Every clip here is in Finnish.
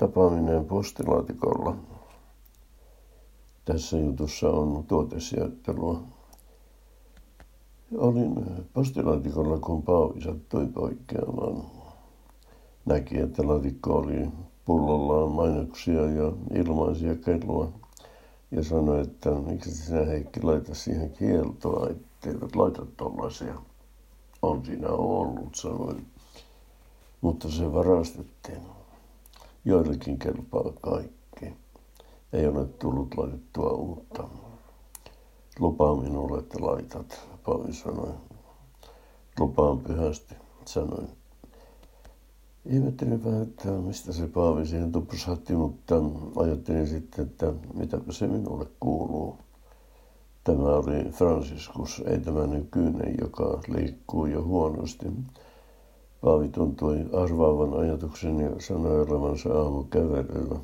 Tapaaminen postilaatikolla. Tässä jutussa on tuotesijoittelua. Olin postilaatikolla, kun Paavi sattui poikkeamaan. Näki, että laatikko oli pullollaan mainoksia ja ilmaisia kelloa. Ja sanoi, että miksi sinä Heikki laita siihen kieltoa, etteivät laita tollaisia. On siinä ollut, sanoin. Mutta se varastettiin. Joillekin kelpaa kaikki. Ei ole tullut laitettua uutta. Lupaa minulle, että laitat, Pavi sanoi. Lupaan pyhästi, sanoin. Ihmettelin vähän, että mistä se Paavi siihen tupsahti, mutta ajattelin sitten, että mitäpä se minulle kuuluu. Tämä oli Franciscus, ei tämä nykyinen, joka liikkuu jo huonosti. Paavi tuntui arvaavan ajatuksen ja sanoi olevansa aamukävelyllä.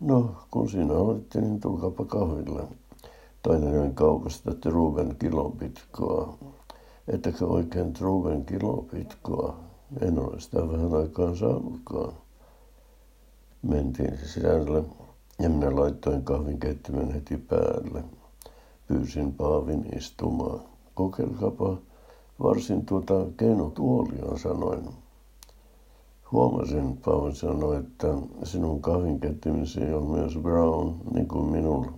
No, kun siinä olette, niin tulkaapa kahville. Toinen kaupasta Truven kilopitkoa. Ettäkö oikein Truven kilopitkoa? En ole sitä vähän aikaan saanutkaan. Mentiin sisälle ja minä laittoin kahvinkeittimen heti päälle. Pyysin Paavin istumaan. Kokeilkapa varsin tuota keinotuolia, sanoin. Huomasin, Paavi sanoi, että sinun kahvinkettimesi on myös brown, niin kuin minulla.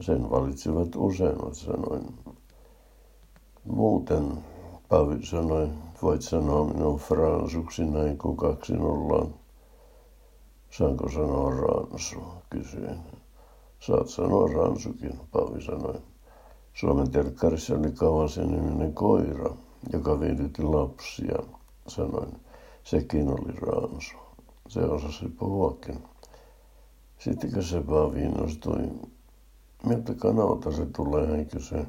Sen valitsivat useimmat, sanoin. Muuten, Paavi sanoi, voit sanoa minun fransuksi näin, kun kaksi ollaan. Saanko sanoa ransu, kysyin. Saat sanoa ransukin, Paavi sanoi. Suomen telkkarissa oli Kavasen koira, joka viihdytti lapsia, sanoin. Sekin oli ransu. Se osasi puhuakin. Sitten kun se vaan innostui, miltä kanavalta se tulee, hän kysyi.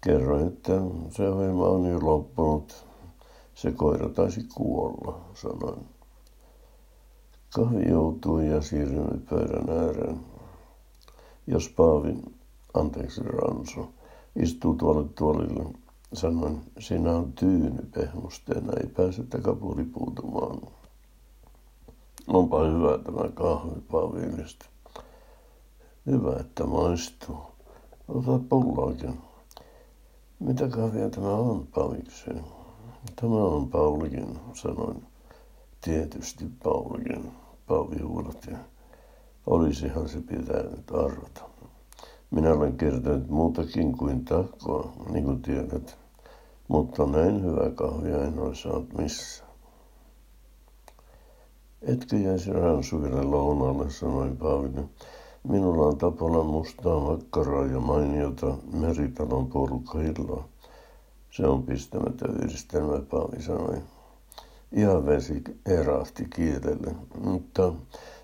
Kerroin, että se ohjelma on jo loppunut. Se koira taisi kuolla, sanoin. Kahvi joutui ja siirryimme pöydän ääreen. Jos Paavin anteeksi Ransu, istuu tuolle tuolille. Sanoin, siinä on tyyny pehmusteena, ei pääse takapuli puutumaan. Onpa hyvä tämä kahvi, Paavilista. Hyvä, että maistuu. Ota pullaakin. Mitä kahvia tämä on, Paavi Tämä on Paulikin, sanoin. Tietysti Paulikin, Paavi huudatti. Olisihan se pitänyt arvata. Minä olen kertonut muutakin kuin tahkoa, niin kuin tiedät, mutta näin hyvä kahvia en ole saanut missään. Etkö jäisi ransuville lounalle, sanoi Paaville. Minulla on Tapolan mustaa makkaraa ja mainiota meritalon purkahilloa. Se on pistämättä yhdistelmä, Paavi sanoi. Ihan vesi erahti kielelle, mutta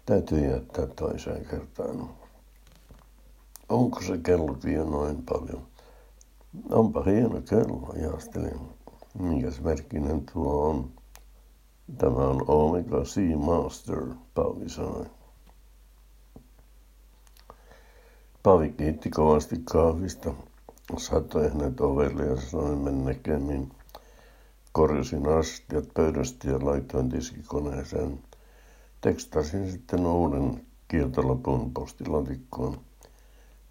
täytyy jättää toiseen kertaan. Onko se kello vielä noin paljon? Onpa hieno kello, ajattelin. Minkäs merkkinen tuo on? Tämä on Omega Sea Master, Pavi sanoi. Pavi kiitti kovasti kahvista, satoi hänet ovelle ja sanoi mennä näkemiin. Korjasin astiat pöydästä ja laitoin tiskikoneeseen. Tekstasin sitten uuden kieltolapun postilatikkoon.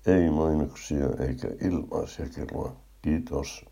Ei mainoksia eikä ilmaisia kelloa. Kiitos.